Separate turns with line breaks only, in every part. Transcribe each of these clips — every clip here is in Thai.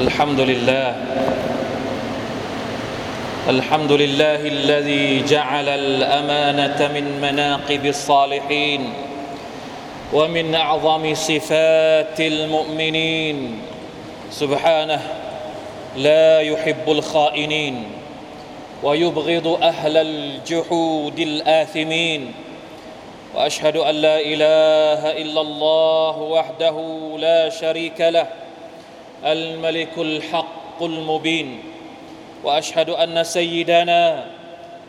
الحمد لله. الحمد لله الذي جعل الأمانة من مناقب الصالحين ومن أعظم صفات المؤمنين. سبحانه لا يحب الخائنين ويبغض أهل الجحود الآثمين. وأشهد أن لا إله إلا الله وحده لا شريك له. الملك الحق المبين وأشهد أن سيدنا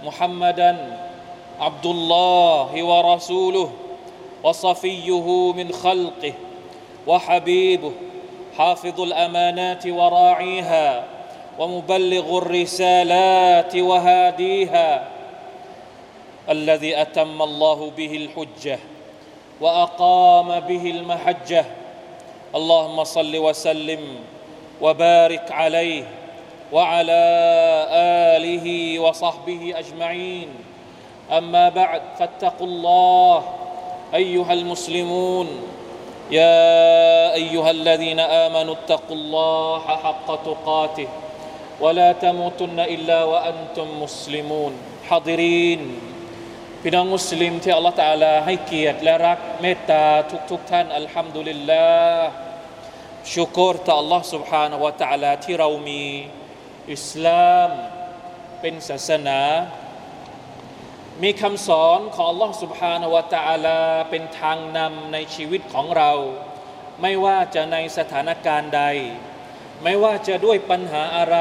محمدا عبد الله ورسوله وصفيه من خلقه وحبيبه حافظ الأمانات وراعيها ومبلغ الرسالات وهاديها الذي أتم الله به الحجة وأقام به المحجة اللهم صل وسلم وبارك عليه وعلى اله وصحبه اجمعين اما بعد فاتقوا الله ايها المسلمون يا ايها الذين امنوا اتقوا الله حق تقاته ولا تموتن الا وانتم مسلمون حاضرين พี่น้องมุสลิมที่อัลลอฮฺตาลาให้เกียรติและรักเมตตาทุกๆทท่านอัลฮัมดุลิลลาห์ ชุกรต่อ Allah سبحانه และ تعالى ที่เรามีอิสลามเป็นศาสนา มีคำสอนของ Allah سبحانه และ تعالى เป็นทางนำในชีวิตของเรา ไม่ว่าจะในสถานการณ์ใด ไม่ว่าจะด้วยปัญหาอะไร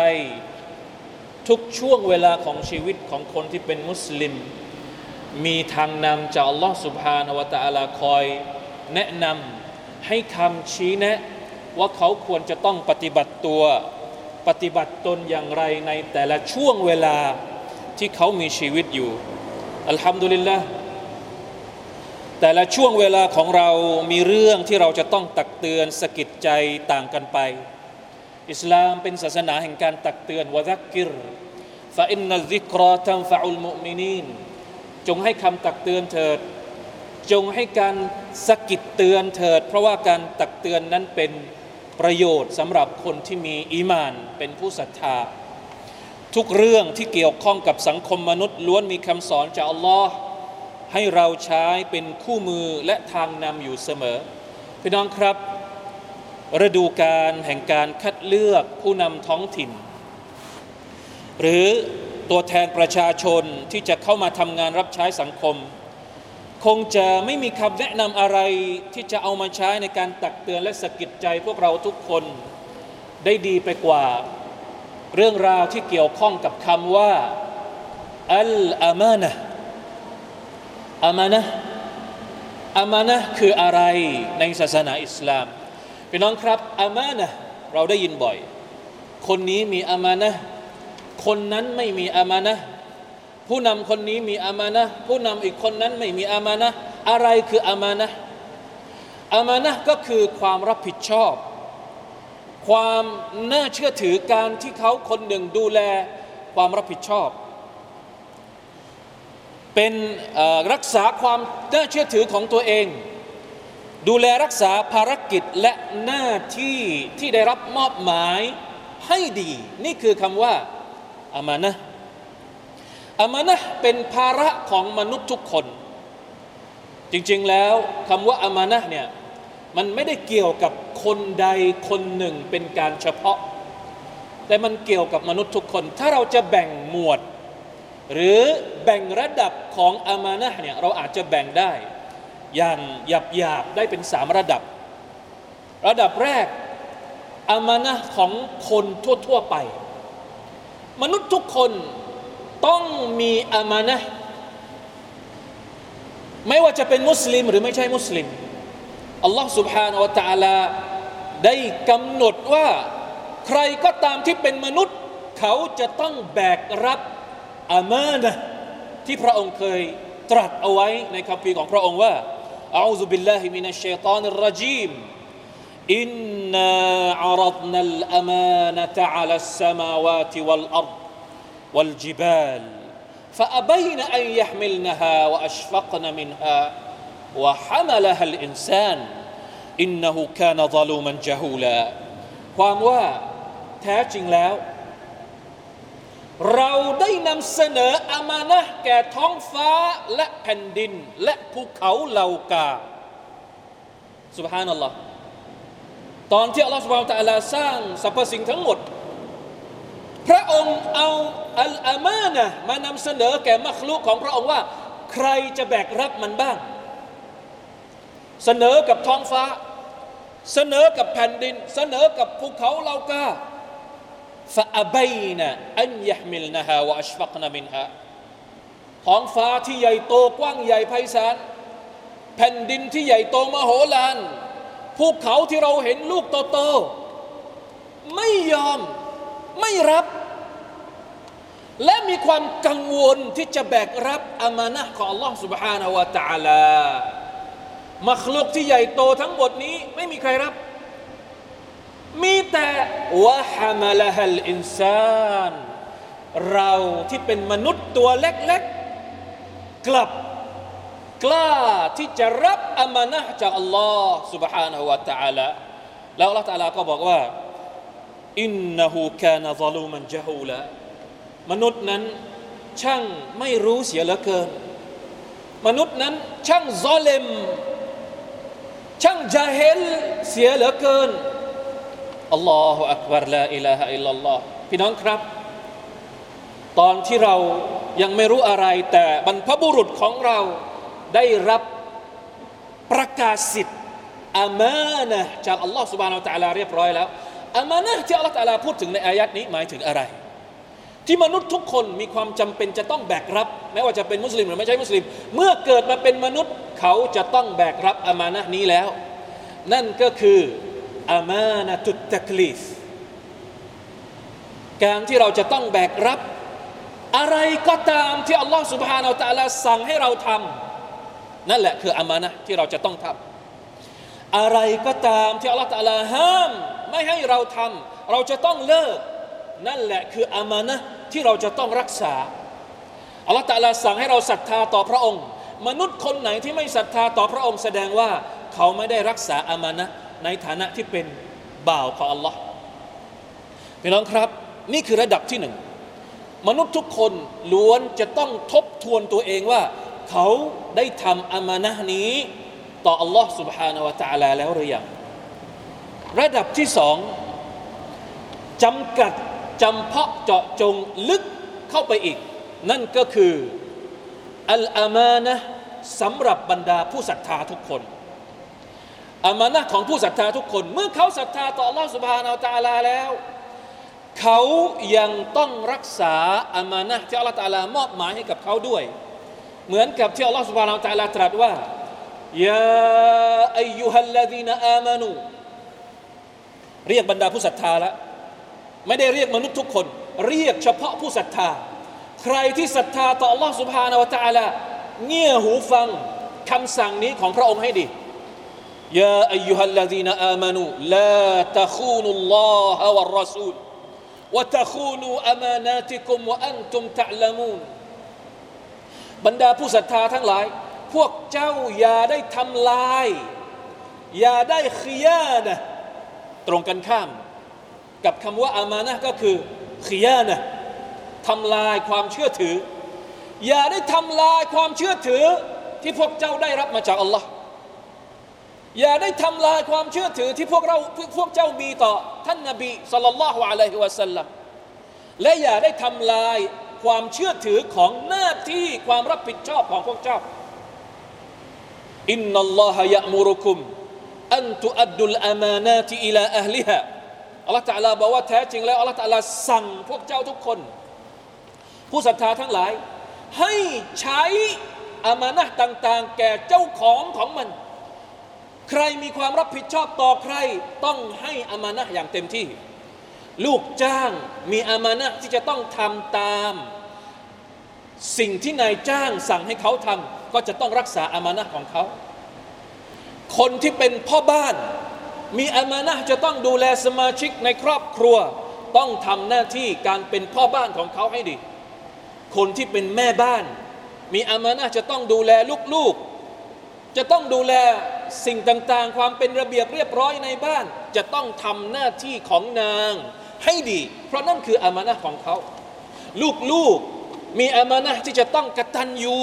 ทุกช่วงเวลาของชีวิตของคนที่เป็นมุสลิมมีทางนำจากอัลลอฮ์ سبحانه และ تعالى คอยแนะนำให้คำชี้แนะ ว่าเขาควรจะต้องปฏิบัติตัวปฏิบัติตนอย่างไรในแต่ละช่วงเวลาที่เขามีชีวิตอยู่อัลฮัมดุลิลละแต่ละช่วงเวลาของเรามีเรื่องที่เราจะต้องตักเตือนสกิดใจต่างกันไป อิสลามเป็นศาสนาแห่งการตักเตือนวะซักกิรฟะอินนัซิกราตัมฟะอุลมุมินีนจงให้คำตักเตือนเถิด จงให้การสกิดเตือนเถิด เพราะว่าการตักเตือนนั้นเป็น ประโยชน์สำหรับคนที่มีอีมานเป็นผู้ศรัทธา ทุกเรื่องที่เกี่ยวข้องกับสังคมมนุษย์ล้วนมีคำสอนจากอัลลอฮ์ให้เราใช้เป็นคู่มือและทางนำอยู่เสมอ พี่น้องครับ ฤดูการแห่งการคัดเลือกผู้นำท้องถิ่น หรือตัวแทนประชาชนที่จะเข้ามาทำงานรับใช้สังคม คงจะไม่มีคำแนะนำอะไรที่จะเอามาใช้ในการตักเตือนและสะกิดใจพวกเราทุกคนได้ดีไปกว่าเรื่องราวที่เกี่ยวข้องกับคำว่าอัลอามานะอามานะอามานะคืออะไรในศาสนาอิสลามพี่น้องครับอามานะเราได้ยินบ่อย คนนี้มีอามานะคนนั้นไม่มีอามานะ ผู้นำคนนี้มีอามานะผู้นำอีกคนนั้นไม่มีอามานะอะไรคืออามานะอามานะก็คือความรับผิดชอบ ความน่าเชื่อถือการที่เขาคนหนึ่งดูแลความรับผิดชอบ เป็นรักษาความน่าเชื่อถือของตัวเอง ดูแลรักษาภารกิจและหน้าที่ที่ได้รับมอบหมายให้ดี นี่คือคำว่าอามานะ อามานะเป็นภาระของมนุษย์ทุกคน จริงๆแล้วคำว่าอามานะเนี่ยมันไม่ได้เกี่ยวกับคนใดคนหนึ่งเป็นการเฉพาะ แต่มันเกี่ยวกับมนุษย์ทุกคน ถ้าเราจะแบ่งหมวด หรือแบ่งระดับของอามานะเนี่ยเราอาจจะแบ่งได้ อย่างหยาบหยาบได้เป็นสามระดับ ระดับแรกอามานะของคนทั่ว ๆ ไป มนุษย์ทุกคน ต้องมีอามานะไม่ว่าจะเป็นมุสลิมหรือไม่ใช่มุสลิมอัลลอฮ์ سبحانه และ تعالى ได้กำหนดว่าใครก็ตามที่เป็นมนุษย์ เขาจะต้องแบกรับอามานะที่พระองค์เคยตรัสเอาไว้ในคัมภีร์ของพระองค์ว่าอาอุบิลลาฮิมินัชชัยตานิรรจีม إنا عرضنا الأمانة على السماوات والأرض والجبال فأبين أن يحملنها وأشفقن منها وحملها الإنسان إنه كان ظلوما جهولا ความว่า แท้จริงแล้ว เราได้นำเสนออามานะแก่ท้องฟ้าและแผ่นดิน และภูเขาเหล่ากาสุบฮานัลลอฮ์ตอนที่อัลลอฮฺสุบฮานตะลาสร้างสรรพสิ่งทั้งหมด พระองค์เอาอัลอามานะมานำเสนอแก่มัคลุกของพระองค์ว่า ใครจะแบกรับมันบ้าง เสนอกับท้องฟ้า เสนอกับแผ่นดิน เสนอกับภูเขาเลากาฟะอบัยนะอันยะมิลนะฮาวะอัชฟักนะมินฮาท้องฟ้าที่ใหญ่โตกว้างใหญ่ไพศาลแผ่นดินที่ใหญ่โตมโหฬารภูเขาที่เราเห็นลูกโตๆไม่ยอม ไม่รับ และมีความกังวลที่จะแบกรับอามานะของ Allah سبحانه และ تعالى มัคลุกที่ใหญ่โตทั้งหมดนี้ไม่มีใครรับ มีแต่วะฮามะละฮัลอินซาน เราที่เป็นมนุษย์ตัวเล็กๆ กลับกล้าที่จะรับอามานะจากอัลลอฮ์ سبحانه และ تعالى แล้วอัลลอฮ์ تعالى ก็บอกว่า อินนหูกานะซลูมันจฮูละมนุษย์นั้นช่างไม่รู้เสียเหลือเกิน มนุษย์นั้นช่างซอเลมช่างจาเฮลเสียเหลือเกินอัลลอฮฺอักบารลาอิลาฮะอิลลัลลอฮพี่น้องครับ ตอนที่เรายังไม่รู้อะไรแต่บรรพบุรุษของเราได้รับประกาศสิทธิ์อามานะจากอัลลอฮฺสุบานอัลตะลาเรียบร้อยแล้ว อามานะที่อัลลอฮฺตะลาพูดถึงในอายัดนี้หมายถึงอะไร ที่มนุษย์ทุกคนมีความจำเป็นจะต้องแบกรับแม้ว่าจะเป็นมุสลิมหรือไม่ใช่มุสลิม เมื่อเกิดมาเป็นมนุษย์เขาจะต้องแบกรับอามานะนี้แล้ว นั่นก็คืออามานะตุตะกลีฟการที่เราจะต้องแบกรับ อะไรก็ตามที่อัลลอฮฺสุบฮานาอัลตะลาสั่งให้เราทำนั่นแหละคืออามานะที่เราจะต้องทำอะไรก็ตามที่อัลลอฮฺตะลาห้าม ไม่ให้เราทำเราจะต้องเลิก นั่นแหละคืออามานะที่เราจะต้องรักษาอัลลอฮฺตะลาสั่งให้เราศรัทธาต่อพระองค์ มนุษย์คนไหนที่ไม่ศรัทธาต่อพระองค์ แสดงว่าเขาไม่ได้รักษาอามานะในฐานะที่เป็นบ่าวของอัลลอฮ์พี่น้องครับ นี่คือระดับที่หนึ่ง มนุษย์ทุกคนล้วนจะต้องทบทวนตัวเองว่า เขาได้ทำอามานะนี้ ต่ออัลลอฮ์ سبحانه และ تعالى แล้วหรือยัง ระดับที่สองจำกัดจำเพาะเจาะจงลึกเข้าไปอีก นั่นก็คือ อัลอามานะสำหรับบรรดาผู้ศรัทธาทุกคนอามานะของผู้ศรัทธาทุกคน เมื่อเขาศรัทธาต่อ Allah سبحانه และ تعالى แล้ว เขายังต้องรักษาอามานะที่อัลลอฮฺตาลามอบหมายให้กับเขาด้วย เหมือนกับที่อัลลอฮฺ سبحانه และ تعالى ตรัสว่ายาอายุฮัลลดีนอามานู เรียกบรรดาผู้ศรัทธาแล้วไม่ได้เรียกมนุษย์ทุกคน เรียกเฉพาะผู้ศรัทธา ใครที่ศรัทธาต่อ Allah سبحانه และ تعالى เงี่ยหูฟังคำสั่งนี้ของพระองค์ให้ดี يا أيها الذين آمنوا لا تخونوا الله والرسول وتخونوا أماناتكم وأنتم تعلمون บรรดาผู้ศรัทธาทั้งหลาย พวกเจ้าอย่าได้ทำลาย อย่าได้ขียานะ ตรงกันข้าม กับคำว่าอามานะก็คือขียานะทำลายความเชื่อถือ อย่าได้ทำลายความเชื่อถือที่พวกเจ้าได้รับมาจากอัลลอฮ์อย่าได้ทำลายความเชื่อถือที่พวกเราพวกเจ้ามีต่อท่านนบีสัลลัลลอฮุอะลัยฮิวะสัลลัมและอย่าได้ทำลายความเชื่อถือของหน้าที่ความรับผิดชอบของพวกเจ้าอินนัลลอฮะยะมุรุคุม อันตุอัดดุลอามานาติอิลาอัลลิฮะอัลลอฮฺตะลาบอกว่าแท้จริงแล้วอัลลอฮฺตะลาสั่งพวกเจ้าทุกคน ผู้ศรัทธาทั้งหลาย ให้ใช้อามานะต่างๆ แก่เจ้าของของมัน ใครมีความรับผิดชอบต่อใคร ต้องให้อามานะอย่างเต็มที่ ลูกจ้างมีอามานะที่จะต้องทำตาม สิ่งที่นายจ้างสั่งให้เขาทำก็จะต้องรักษาอามานะของเขา คนที่เป็นพ่อบ้าน มีอามานะจะต้องดูแลสมาชิกในครอบครัว ต้องทำหน้าที่การเป็นพ่อบ้านของเขาให้ดี คนที่เป็นแม่บ้าน มีอามานะจะต้องดูแลลูกๆ จะต้องดูแลสิ่งต่างๆ ความเป็นระเบียบเรียบร้อยในบ้าน จะต้องทำหน้าที่ของนางให้ดี เพราะนั่นคืออามานะของเขา ลูกๆมีอามานะที่จะต้องกระตัญญู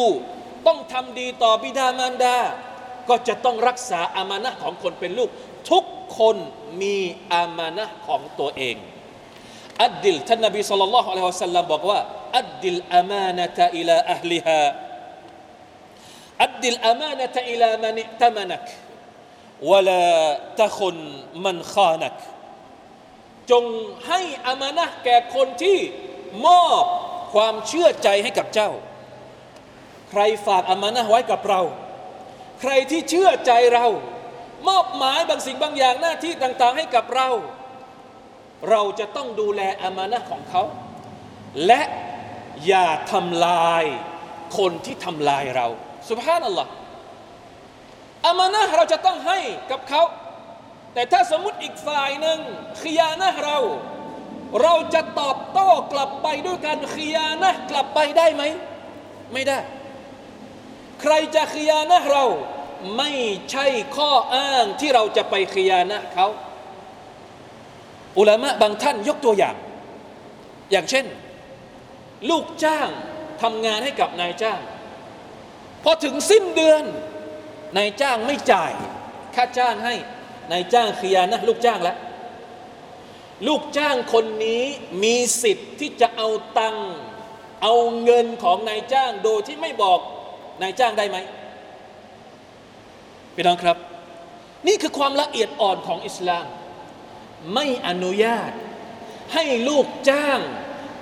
ต้องทำดีต่อบิดามารดา ก็จะต้องรักษาอามานะของคนเป็นลูก ทุกคนมีอามานะของตัวเอง أد ท่านนบี صلى الله عليه وسلم บอกว่า أد الأمانة إلى أهلها أد الأمانة إلى من ائتمنك ولا تخن من خانك จงให้อามานะแก่คนที่มอบความเชื่อใจให้กับเจ้า ใครฝากอามานะไว้กับเรา ใครที่เชื่อใจเรา มอบหมายบางสิ่งบางอย่างหน้าที่ต่างๆ ให้กับเรา เราจะต้องดูแลอามานะของเขา และอย่าทำลายคนที่ทำลายเราสุภาพนัลลอฮ์อามานะเราจะต้องให้กับเขา แต่ถ้าสมมติอีกฝ่ายหนึ่งขียานะเรา เราจะตอบโต้กลับไปด้วยการขียานะกลับไปได้ไหม ไม่ได้ ใครจะขียานะเราไม่ใช่ข้ออ้างที่เราจะไปขียานะเขาอุลามะบางท่านยกตัวอย่าง อย่างเช่น ลูกจ้างทำงานให้กับนายจ้าง พอถึงสิ้นเดือน นายจ้างไม่จ่ายค่าจ้างให้นายจ้างขียานะลูกจ้างแล้วลูกจ้างคนนี้มีสิทธิ์ที่จะเอาตังค์เอาเงินของนายจ้างโดยที่ไม่บอก นายจ้างได้ไหมพี่น้องครับ นี่คือความละเอียดอ่อนของอิสลาม ไม่อนุญาต ให้ลูกจ้าง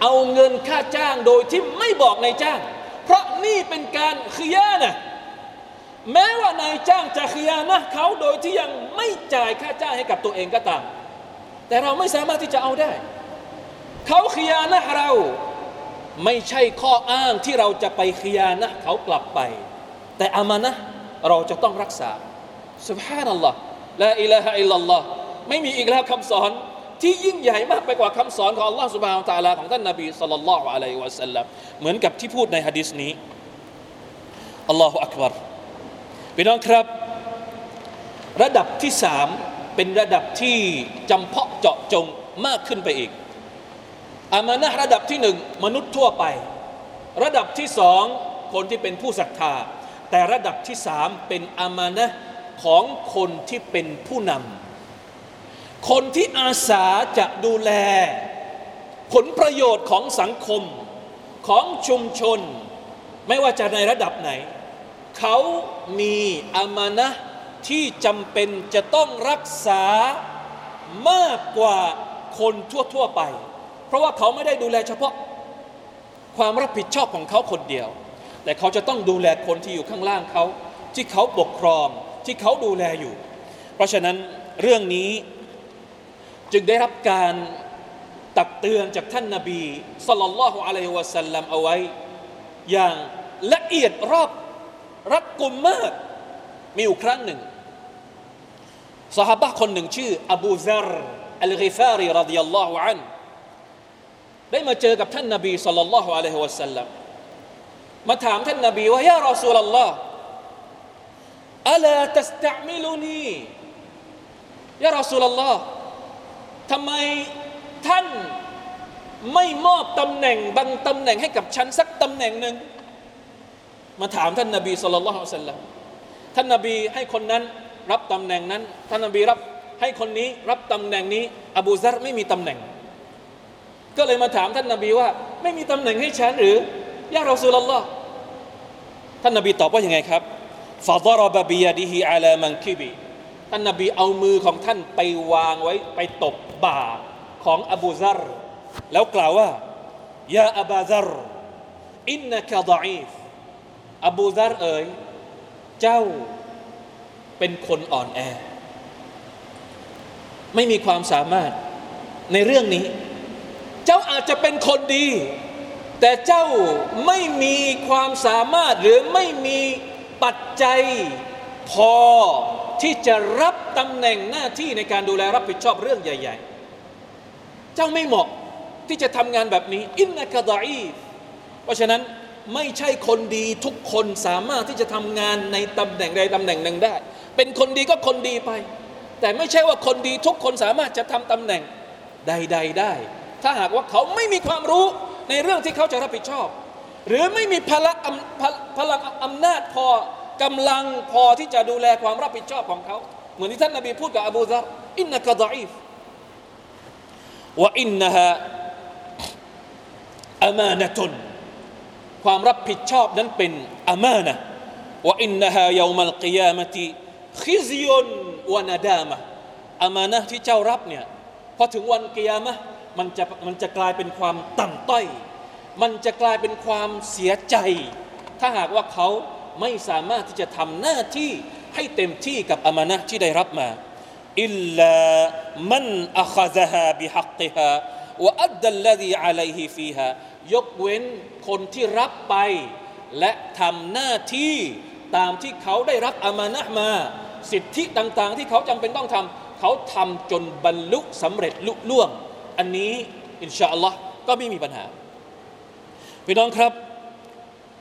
เอาเงินค่าจ้างโดยที่ไม่บอกนายจ้าง เพราะนี่เป็นการขียานะแม้ว่านายจ้างจะขียานะเขาโดยที่ยังไม่จ่ายค่าจ้างให้กับตัวเองก็ตาม แต่เราไม่สามารถที่จะเอาได้ เขาขียานะเรา ไม่ใช่ข้ออ้างที่เราจะไปขียานะเขากลับไป แต่อามานะเราจะต้องรักษา سبحان อัลลอฮ์ละอิลาฮะอิลลัลลอฮ์ไม่มีอีกแล้วคำสอนที่ยิ่งใหญ่มากไปกว่าคำสอนของอัลลอฮ์ سبحانه และ تعالى ของท่านนบีสัลลัลลอฮุอะลัยฮิวะสัลลัมเหมือนกับที่พูดในฮะดิษนี้อัลลอฮฺอักบารพี่น้องครับ ระดับที่สามเป็นระดับที่จำเพาะเจาะจงมากขึ้นไปอีก อามานะระดับที่หนึ่งมนุษย์ทั่วไป ระดับที่สองคนที่เป็นผู้ศรัทธา แต่ระดับที่สามเป็นอามานะของคนที่เป็นผู้นำคนที่อาสาจะดูแล ผลประโยชน์ของสังคมของชุมชน ไม่ว่าจะในระดับไหน เขามีอามานะที่จำเป็นจะต้องรักษามากกว่าคนทั่ว ๆ ไป เพราะว่าเขาไม่ได้ดูแลเฉพาะความรับผิดชอบของเขาคนเดียว แต่เขาจะต้องดูแลคนที่อยู่ข้างล่างเขา ที่เขาปกครองที่เขาดูแลอยู่ เพราะฉะนั้นเรื่องนี้จึงได้รับการตักเตือนจากท่านนาบีสัลลัลลอฮุอะลัยฮิวะสัลลัมเอาไว้ อย่างละเอียดรอบรัดกุมมาก มีอยู่ครั้งหนึ่งสหายคนหนึ่งชื่ออบูซาร์อัลกิฟารีرضي الله عنه ได้มาเจอกับท่านนบีصلى الله عليه وسلم มาถามท่านนบีว่าيا رسول الله ألا تستعملني يا رسول الله ทำไมท่านไม่มอบตำแหน่งบางตำแหน่งให้กับฉันสักตำแหน่งหนึ่งมาถามท่านนบีสุลต่านละฮ์สัลลัมท่านนบีให้คนนั้นรับตำแหน่งนั้น ท่านนบีรับให้คนนี้รับตำแหน่งนี้ อบูซัรไม่มีตำแหน่ง ก็เลยมาถามท่านนาบีว่า ไม่มีตำแหน่งให้ฉันหรือยารอสูลลอฮ์ท่านนาบีตอบว่ายังไงครับฟาดรบบียดิฮิอาลามันคิบีท่านนาบีเอามือของท่านไปวางไว้ไปตบบ่าของอบูซัรแล้วกล่าวว่ายาอบาซัรอินนักดะอีฟอบูซัรเอ๋ยเจ้าเป็นคนอ่อนแอ ไม่มีความสามารถในเรื่องนี้ เจ้าอาจจะเป็นคนดี แต่เจ้าไม่มีความสามารถหรือไม่มีปัจจัยพอที่จะรับตำแหน่งหน้าที่ในการดูแลรับผิดชอบเรื่องใหญ่ ๆ เจ้าไม่เหมาะที่จะทำงานแบบนี้ อินนักดะอีเพราะฉะนั้นไม่ใช่คนดีทุกคนสามารถที่จะทำงานในตำแหน่งใดตำแหน่งหนึ่งได้ เป็นคนดีก็คนดีไป แต่ไม่ใช่ว่าคนดีทุกคนสามารถจะทำตำแหน่ง
ใด ๆ ได้ ถ้าหากว่าเขาไม่มีความรู้ในเรื่องที่เขาจะรับผิดชอบ หรือไม่มีพลังพลังอำนาจพอกำลังพอที่จะดูแลความรับผิดชอบของเขา เหมือนที่ท่านนบีพูดกับอบูซารอินนักดะอีฟว่าอินนะฮะอามานะตุนความรับผิดชอบนั้นเป็นอามานะว่าอินนะฮะยามัลกิยามะติขิซยุนวานาดามะอามานะที่เจ้ารับเนี่ยพอถึงวันกิยามะ มันจะมันจะกลายเป็นความต่ำต้อย มันจะกลายเป็นความเสียใจ ถ้าหากว่าเขาไม่สามารถที่จะทำหน้าที่ให้เต็มที่กับอามานะที่ได้รับมาอิลลามันอัคซะฮาบิฮักติฮาวะอัดดัลลดีอะลัยฮิฟีฮายกเว้นคนที่รับไป และทำหน้าที่ตามที่เขาได้รับอามานะมา สิทธิต่างๆ ที่เขาจำเป็นต้องทำเขาทำจนบรรลุสำเร็จลุล่วง อันนี้อินชาอัลลอฮ์ก็ไม่มีปัญหาพี่น้องครับ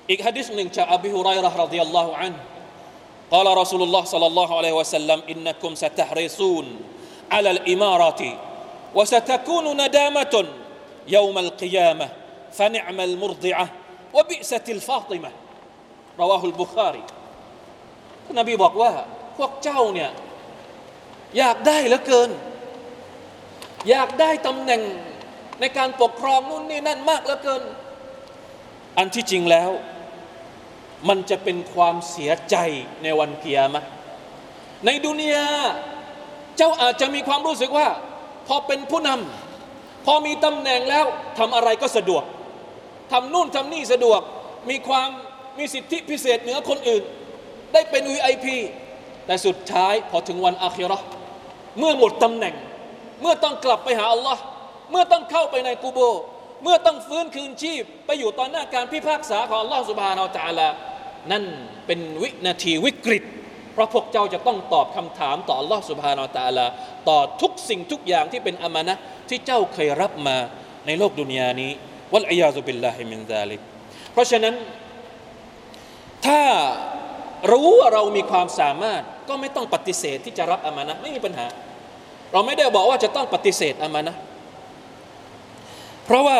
อีกฮะดิษหนึ่งจากอบีฮุไรร์รดิยัลลอฮุอัน قال رسول الله صلى الله عليه وسلم إنكم ستحرصون على الإمارة وستكون ندامة يوم القيامة فنعم المرضعة وبئست الفاطمة رواه البخاري นบีบอกว่าพวกเจ้าเนี่ยอยากได้เหลือเกิน อยากได้ตำแหน่งในการปกครองนู่นนี่นั่นมากเหลือเกิน อันที่จริงแล้ว มันจะเป็นความเสียใจในวันเกียรมะในดุนยาเจ้าอาจจะมีความรู้สึกว่า พอเป็นผู้นำพอมีตำแหน่งแล้วทำอะไรก็สะดวกทำนู่นทำนี่สะดวก มีความมีสิทธิพิเศษเหนือคนอื่น ได้เป็น VIP แต่สุดท้ายพอถึงวันอาคิรอเมื่อหมดตำแหน่ง เมื่อต้องกลับไปหาอัลลอฮ์เมื่อต้องเข้าไปในกูโบ เมื่อต้องฟื้นคืนชีพ ไปอยู่ตอนหน้าการพิพากษาของอัลลอฮ์สุบฮานาอัลตะลานั่นเป็นวินาทีวิกฤต เพราะพวกเจ้าจะต้องตอบคำถามต่ออัลลอฮ์สุบฮานาอัลตะลาต่อทุกสิ่งทุกอย่างที่เป็นอามานะที่เจ้าเคยรับมาในโลกดุนยานี้วัลอียาซุบิลลาฮิมินซาลิกเพราะฉะนั้น ถ้ารู้ว่าเรามีความสามารถก็ไม่ต้องปฏิเสธที่จะรับอามานะไม่มีปัญหา เราไม่ได้บอกว่าจะต้องปฏิเสธอามานะ เพราะว่า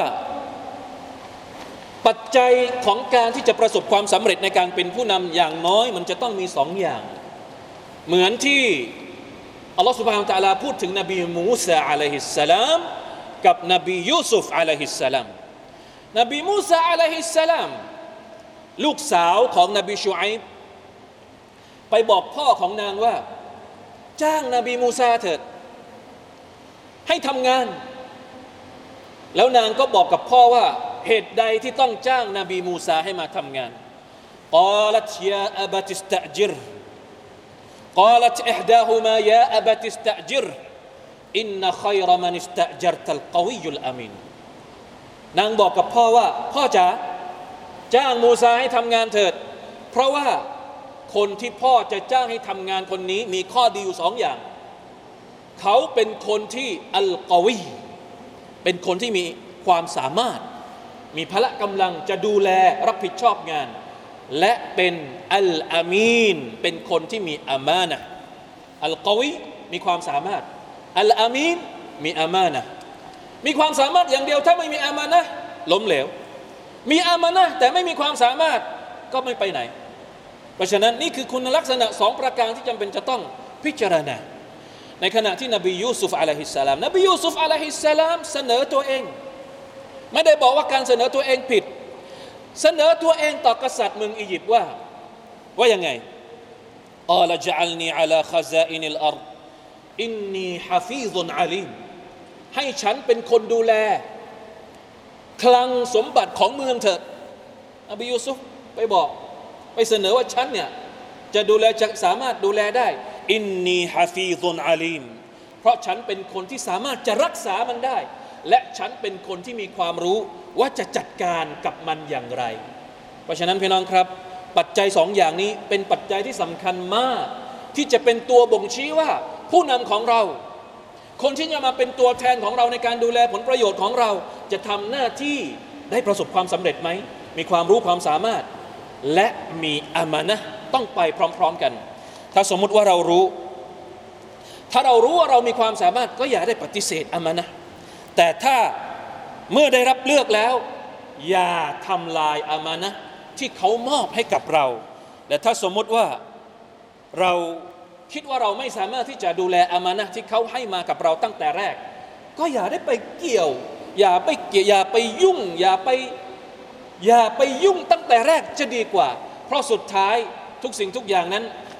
ปัจจัยของการที่จะประสบความสำเร็จในการเป็นผู้นำอย่างน้อย มันจะต้องมีสองอย่าง เหมือนที่อัลลอฮฺสุบฮานตะลาพูดถึงนบีมูซาอะลัยฮิสสลามกับนบียูซุฟอะลัยฮิสสลามนบีมูซาอะลัยฮิสสลามลูกสาวของนบีชูไอบไปบอกพ่อของนางว่า จ้างนบีมูซาเถิด ให้ทำงาน แล้วนางก็บอกกับพ่อว่า เหตุใดที่ต้องจ้างนาบีมูซาให้มาทำงานกาลัตยาอับติสตะจิรกา
ลัตอิฮดาฮุมายาอับติสตะจิรอิ
น
น์ขัยรมันิสตะจรตัลกวิยุลอา
มินนางบอกกับพ่อว่า พ่อจ๋าจ้างมูซาให้ทำงานเถิด เพราะว่าคนที่พ่อจะจ้างให้ทำงานคนนี้มีข้อดีอยู่สองอย่าง เขาเป็นคนที่อัลกอวีเป็นคนที่มีความสามารถ มีพละกำลังจะดูแลรับผิดชอบงาน และเป็นอัลอามีนเป็นคนที่มีอามานะอัลกอวีมีความสามารถ อัลอามีนมีอามานะมีความสามารถอย่างเดียวถ้าไม่มีอามานะล้มเหลว มีอามานะแต่ไม่มีความสามารถก็ไม่ไปไหน เพราะฉะนั้นนี่คือคุณลักษณะสองประการที่จำเป็นจะต้องพิจารณา ในขณะที่นบียูซุฟ عليه السلام นบียูซุฟ عليه السلام เสนอตัวเอง ไม่ได้บอกว่าการเสนอตัวเองผิด เสนอตัวเองต่อกษัตริย์เมืองอียิปต์ว่า ว่ายังไงاجعلني على خزائن الأرض إني حفيظ عليم ให้ฉันเป็นคนดูแล คลังสมบัติของเมืองเถิดนบียูซุฟไปบอก ไปเสนอว่าฉันเนี่ยจะดูแลจะสามารถดูแลได้ อินนีฮะฟีซุนอาลีมเพราะฉันเป็นคนที่สามารถจะรักษามันได้ และฉันเป็นคนที่มีความรู้ว่าจะจัดการกับมันอย่างไร เพราะฉะนั้นพี่น้องครับ ปัจจัยสองอย่างนี้เป็นปัจจัยที่สำคัญมาก ที่จะเป็นตัวบ่งชี้ว่า ผู้นำของเรา คนที่จะมาเป็นตัวแทนของเราในการดูแลผลประโยชน์ของเรา จะทำหน้าที่ได้ประสบความสำเร็จไหมมีความรู้ความสามารถ และมีอามานะต้องไปพร้อม ๆกัน ถ้าสมมุติว่าเรารู้ ถ้าเรารู้ว่าเรามีความสามารถก็อย่าได้ปฏิเสธอามานะแต่ถ้าเมื่อได้รับเลือกแล้ว อย่าทำลายอามานะที่เขามอบให้กับเรา และถ้าสมมติว่าเราคิดว่าเราไม่สามารถที่จะดูแลอามานะที่เขาให้มากับเราตั้งแต่แรก ก็อย่าได้ไปเกี่ยว อย่าไปเกี่ยวอย่าไปยุ่ง อย่าไปอย่าไปยุ่งตั้งแต่แรกจะดีกว่า เพราะสุดท้ายทุกสิ่งทุกอย่างนั้น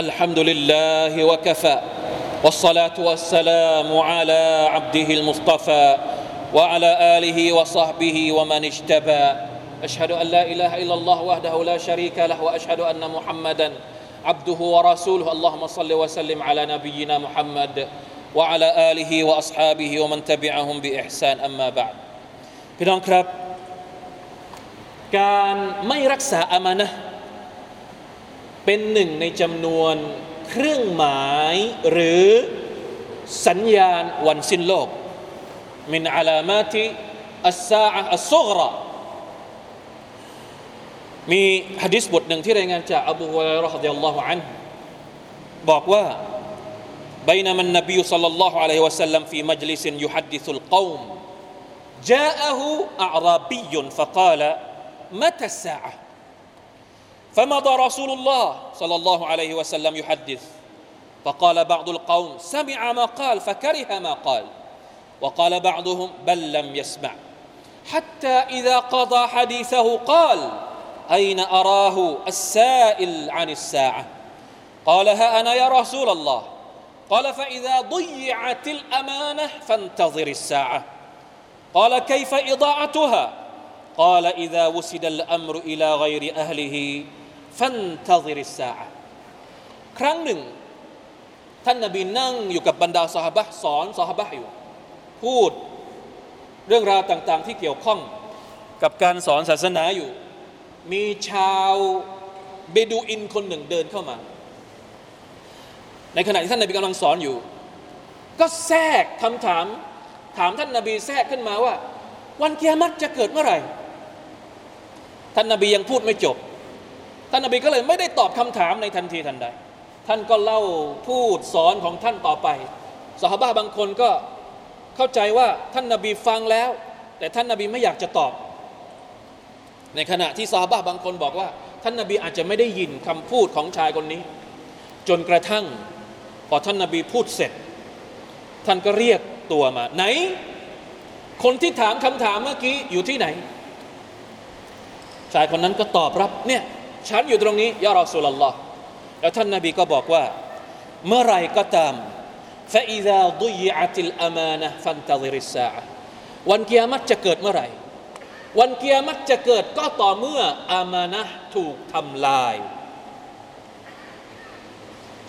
الحمد لله وكفى والصلاة والسلام على عبده المصطفى وعلى آله وصحبه ومن اجتبى. أشهد أن لا إله إلا الله وحده لا شريك له وأشهد أن محمدا عبده ورسوله. اللهم صل وسلم على نبينا محمد وعلى آله وأصحابه ومن تبعهم بإحسان. أما بعد พี่น้องครับการไม่รักษาอามานะ เป็นหนึ่งในจำนวนเครื่องหมายหรือสัญญาณวันสิ้นโลก มินอาลามาติอัสซาอะอัสซุกร มีฮะดิษบทหนึ่งที่รายงานจากอบูฮุไรเราะห์รดิยัลลอฮุอันฮ์บอกว่า بينما النبي صلى الله عليه وسلم في مجلس يحدث القوم جاءه أعرابي فقال متى الساعة فمضى رسول الله صلى الله عليه وسلم يحدث. فقال بعض القوم سمع ما قال فكره ما قال. وقال بعضهم بل لم يسمع. حتى إذا قضى حديثه قال أين أراه السائل عن الساعة؟ قال ها أنا يا رسول الله. قال فإذا ضيعت الأمانة فانتظر الساعة. قال كيف إضاعتها؟ قال إذا وسد الأمر إلى غير أهله. ฟันทาซิริสาครั้งหนึ่ง ท่านนาบีนั่งอยู่กับบรรดาสหบะสอนสหบะอยู่ พูดเรื่องราวต่างๆ ที่เกี่ยวข้องกับการสอนศาสนาอยู่ มีชาวเบดูอินคนหนึ่งเดินเข้ามา ในขณะที่ท่านนาบีกำลังสอนอยู่ ก็แทรกคำถาม ถามท่านนาบีแทรกขึ้นมาว่า วันเกียรติจะเกิดเมื่อไหร่ ท่านนาบียังพูดไม่จบ ท่านนบีก็เลยไม่ได้ตอบคำถามในทันทีทันใด ท่านก็เล่าพูดสอนของท่านต่อไปสหบ้าบางคนก็เข้าใจว่าท่านนบีฟังแล้ว แต่ท่านนบีไม่อยากจะตอบ ในขณะที่ซาบะบางคนบอกว่า ท่านนบีอาจจะไม่ได้ยินคำพูดของชายคนนี้ จนกระทั่งพอท่านนบีพูดเสร็จ ท่านก็เรียกตัวมา ไหน คนที่ถามคำถามเมื่อกี้อยู่ที่ไหน ชายคนนั้นก็ตอบรับเนี่ย ฉันอยู่ตรงนี้ยารอสูลลอฮ์แล้วท่านนบีก็บอกว่า เมื่อไรก็ตาม فإذا ضيعت الأمانة فانتظر الساعة วันกิยามัตจะเกิดเมื่อไหร่ วันกิยามัตจะเกิดก็ต่อเมื่ออามานะถูกทำลาย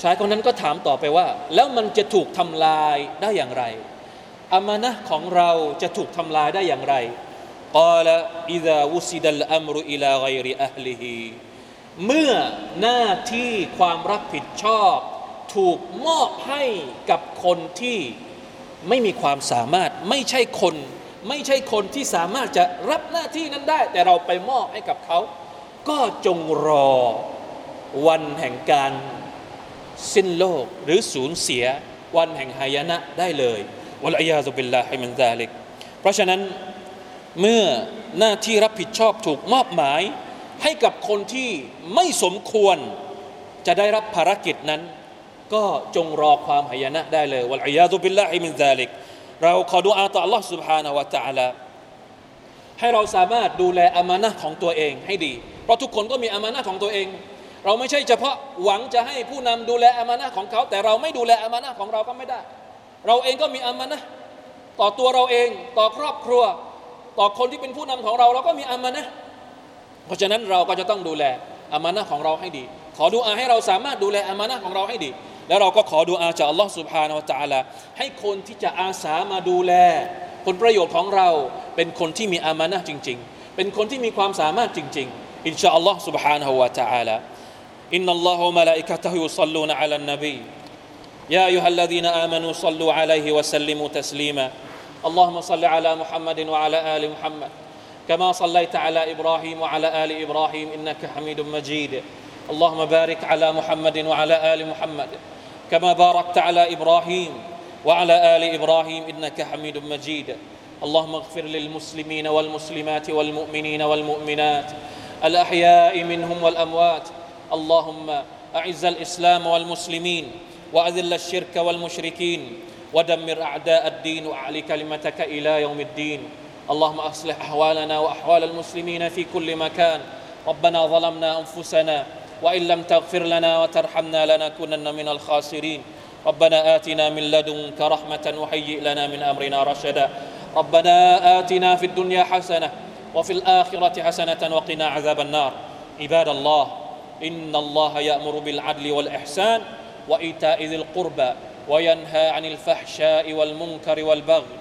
ชายคนนั้นก็ถามต่อไปว่า แล้วมันจะถูกทำลายได้อย่างไร อามานะของเราจะถูกทำลายได้อย่างไร قال إذا وسد الأمر إلى غير أهله เมื่อหน้าที่ความรับผิดชอบถูกมอบให้กับคนที่ไม่มีความสามารถไม่ใช่คน ไม่ใช่คนที่สามารถจะรับหน้าที่นั้นได้ แต่เราไปมอบให้กับเขา ก็จงรอวันแห่งการสิ้นโลกหรือสูญเสียวันแห่งหายนะได้เลยوالعياذ بالله من ذلكเพราะฉะนั้นเมื่อหน้าที่รับผิดชอบถูกมอบหมาย ให้กับคนที่ไม่สมควรจะได้รับภารกิจนั้น ก็จงรอความหายนะได้เลยวะลัยยาซุบิลลาฮิมินซาลิกเราขอดุอาต่อ Allah سبحانه และ تعالى ให้เราสามารถดูแลอามานะของตัวเองให้ดี เพราะทุกคนก็มีอามานะของตัวเอง เราไม่ใช่เฉพาะหวังจะให้ผู้นำดูแลอามานะของเขา แต่เราไม่ดูแลอามานะของเราก็ไม่ได้ เราเองก็มีอามานะต่อตัวเราเอง ต่อครอบครัว ต่อคนที่เป็นผู้นำของเราเราก็มีอามานะ เพราะฉะนั้นเราก็จะต้องดูแลอามานะของเราให้ดี ขอดูอาให้เราสามารถดูแลอามานะของเราให้ดี แล้วเราก็ขอดูอาจากอัลลอฮ์ سبحانه และ تعالى ให้คนที่จะอาสามาดูแล ผลประโยชน์ของเราเป็นคนที่มีอามานะจริง ๆ เป็นคนที่มีความสามารถจริง ๆ อินชาอัลลอฮ์ سبحانه และ تعالى อินนัลลอฮฺวะมะลาอิกะตะฮุยุศ็อลลูนอะลันนบี يا أيها الذين آمنوا صلوا عليه وسلموا تسليما اللهم صل على محمد وعلى آل محمد كما صليت على إبراهيم وعلى آل إبراهيم إنك حميد مجيد. اللهم بارك على محمد وعلى آل محمد. كما باركت على إبراهيم وعلى آل إبراهيم إنك حميد مجيد. اللهم اغفر للمسلمين والمسلمات والمؤمنين والمؤمنات. الأحياء منهم والأموات. اللهم أعز الإسلام والمسلمين وأذل الشرك والمشركين. ودمر أعداء الدين وأعلي كلمتك إلى يوم الدين. اللهم أصلح أحوالنا وأحوال المسلمين في كل مكان. ربنا ظلمنا أنفسنا وإن لم تغفر لنا وترحمنا لنكونن من الخاسرين. ربنا آتنا من لدنك رحمة وهيئ لنا من أمرنا رشدا. ربنا آتنا في الدنيا حسنة وفي الآخرة حسنة وقنا عذاب النار. عباد الله إن الله يأمر بالعدل والإحسان وإيتاء ذي القربى وينهى عن الفحشاء والمنكر والبغي.